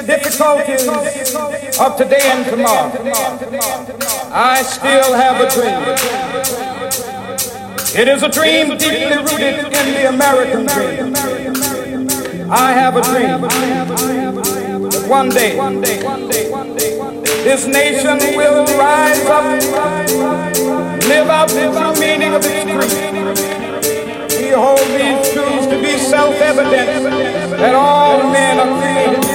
difficulties of today and tomorrow, I still have a dream. It is a dream deeply rooted in the American dream. I have a dream that one day this nation will rise up, live out the meaning of its creed. We hold these truths to be self-evident that all men are created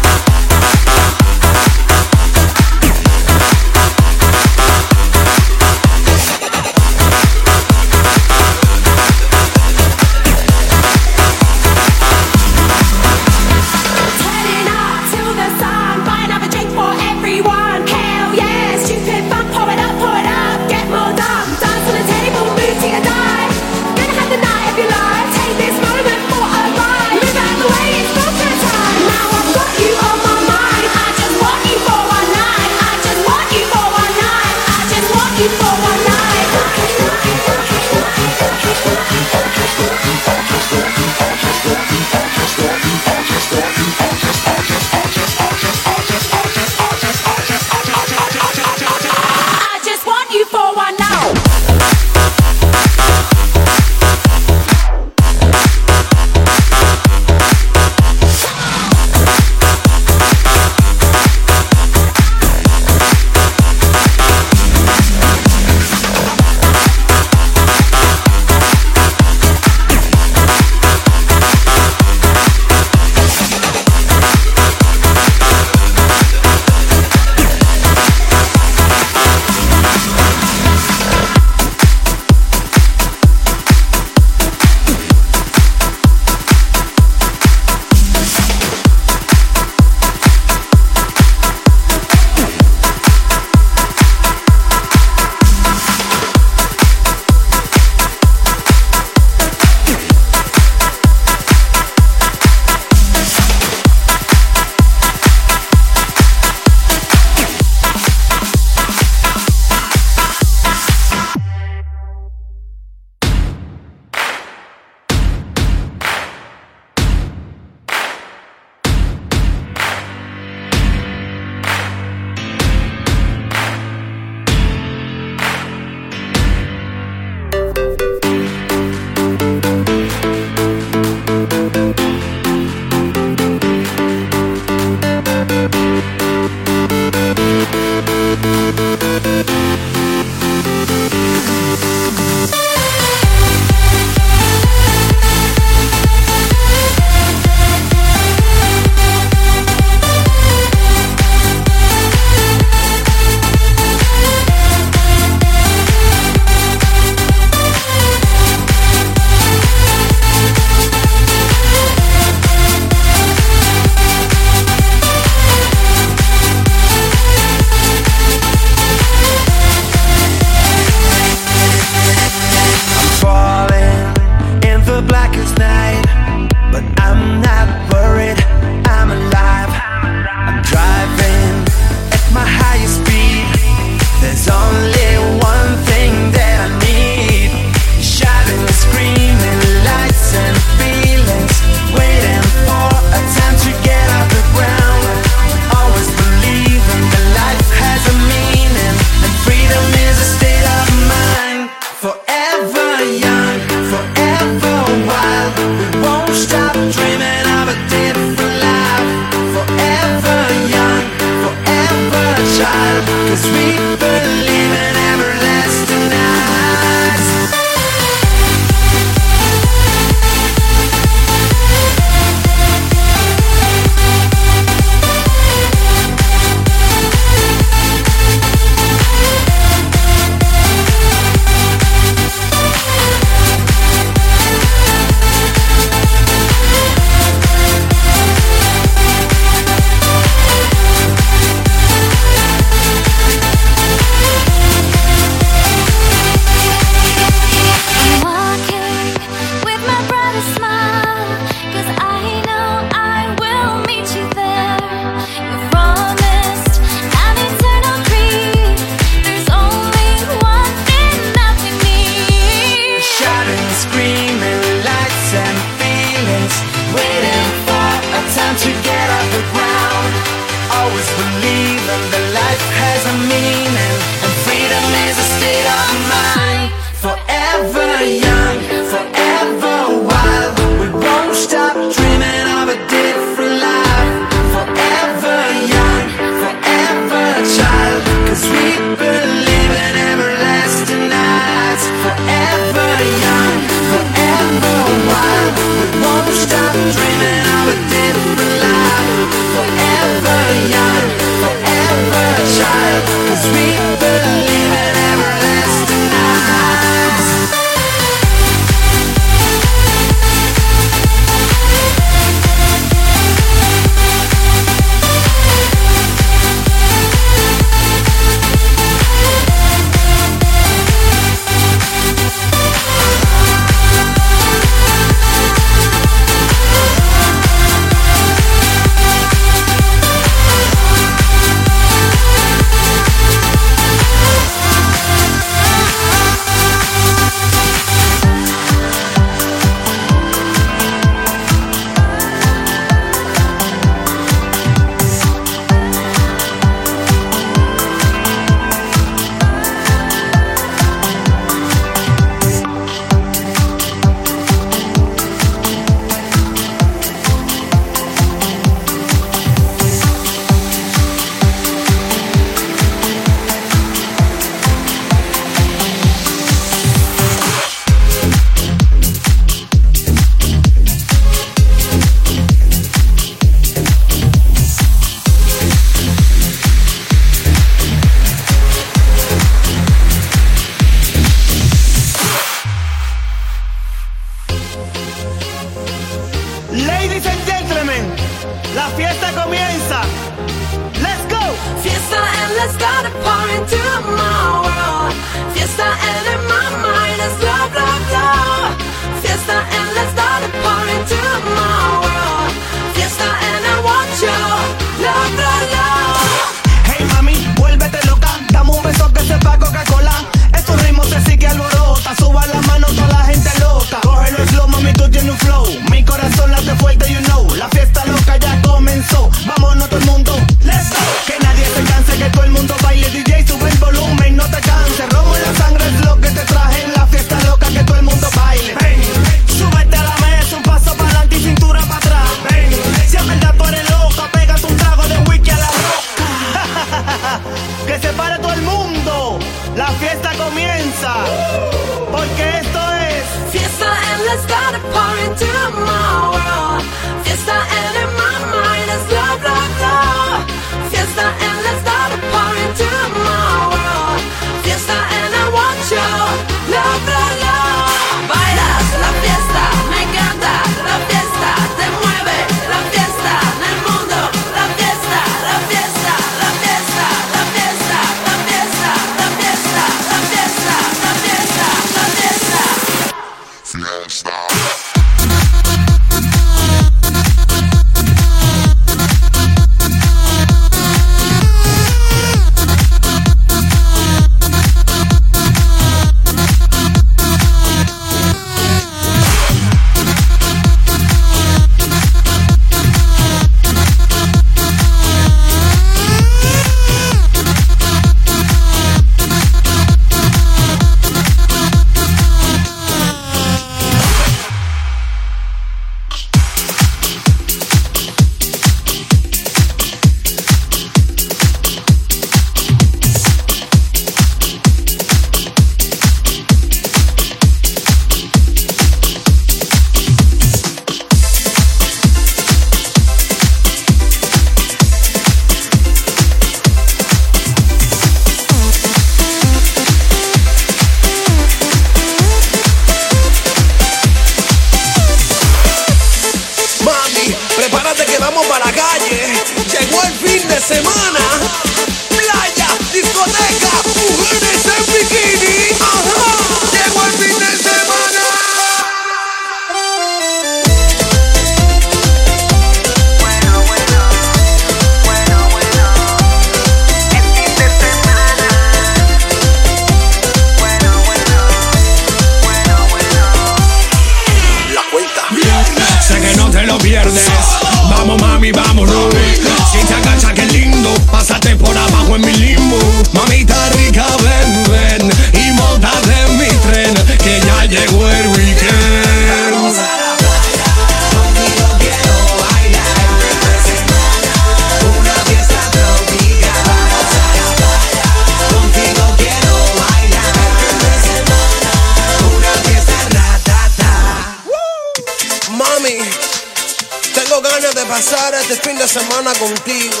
ganas de pasar este fin de semana contigo.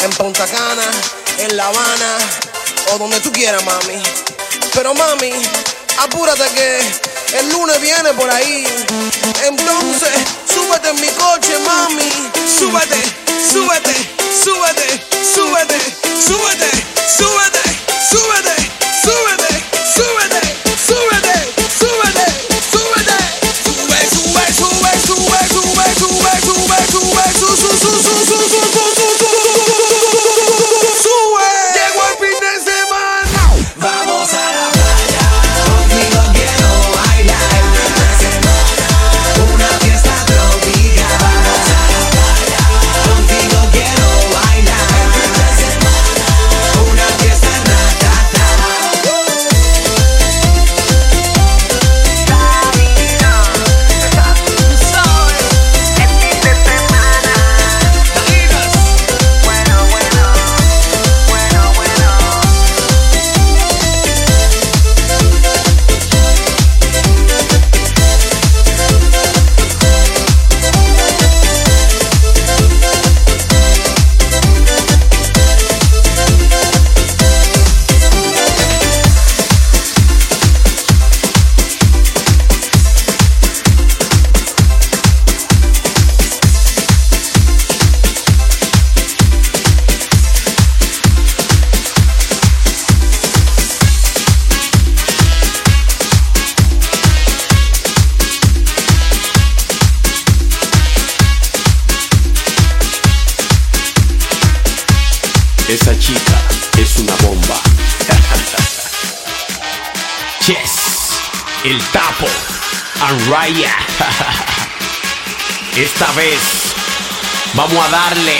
En Punta Cana, en La Habana o donde tú quieras, mami. Pero mami, apúrate que el lunes viene por ahí. Entonces, súbete en mi coche, mami. Súbete, súbete, súbete, súbete, súbete, súbete, súbete, súbete. súbete. darle.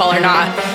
Call or not.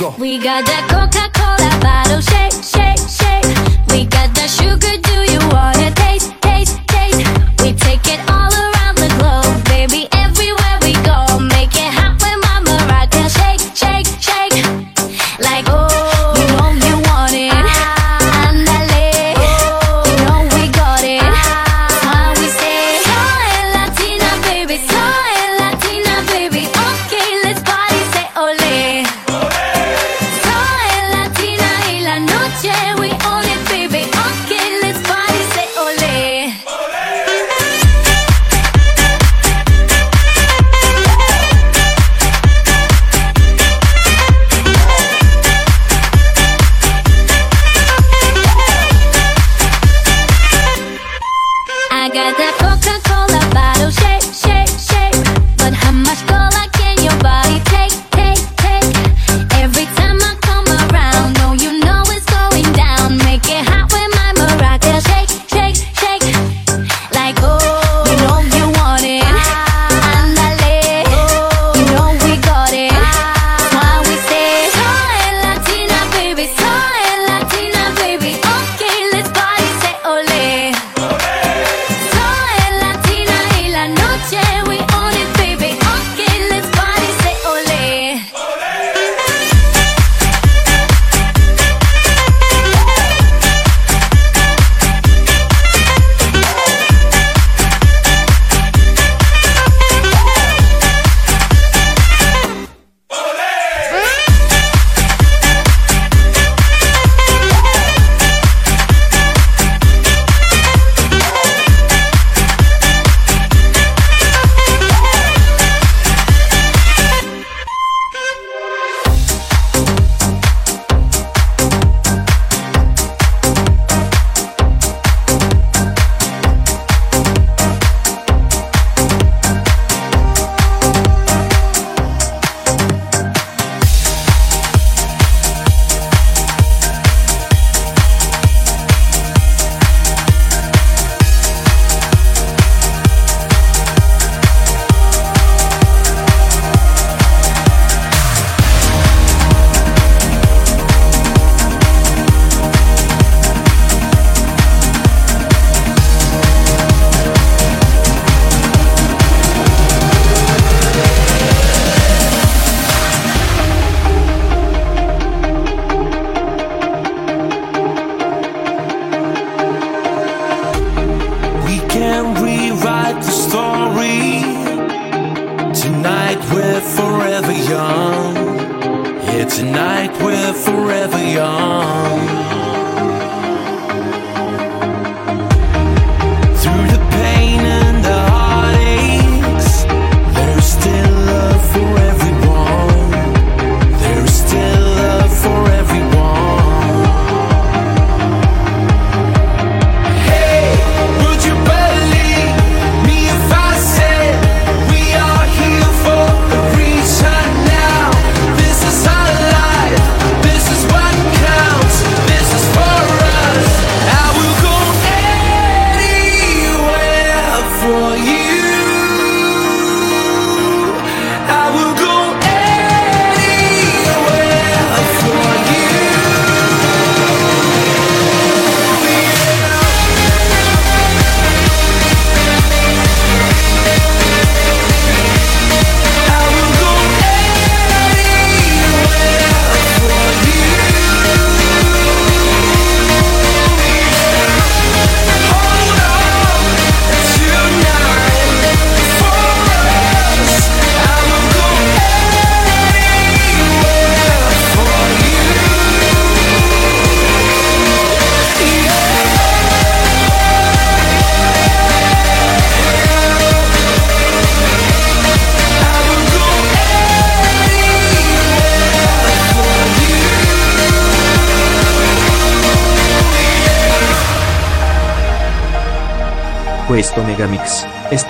go. We got that.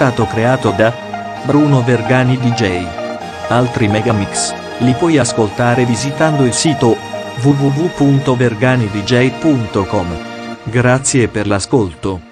stato creato da Bruno Vergani DJ. Altri megamix li puoi ascoltare visitando il sito www.verganidj.com. Grazie per l'ascolto.